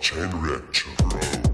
chain reaction. Pro.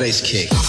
Bass kick.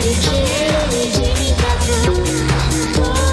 Kitty, Jimmy Buckle.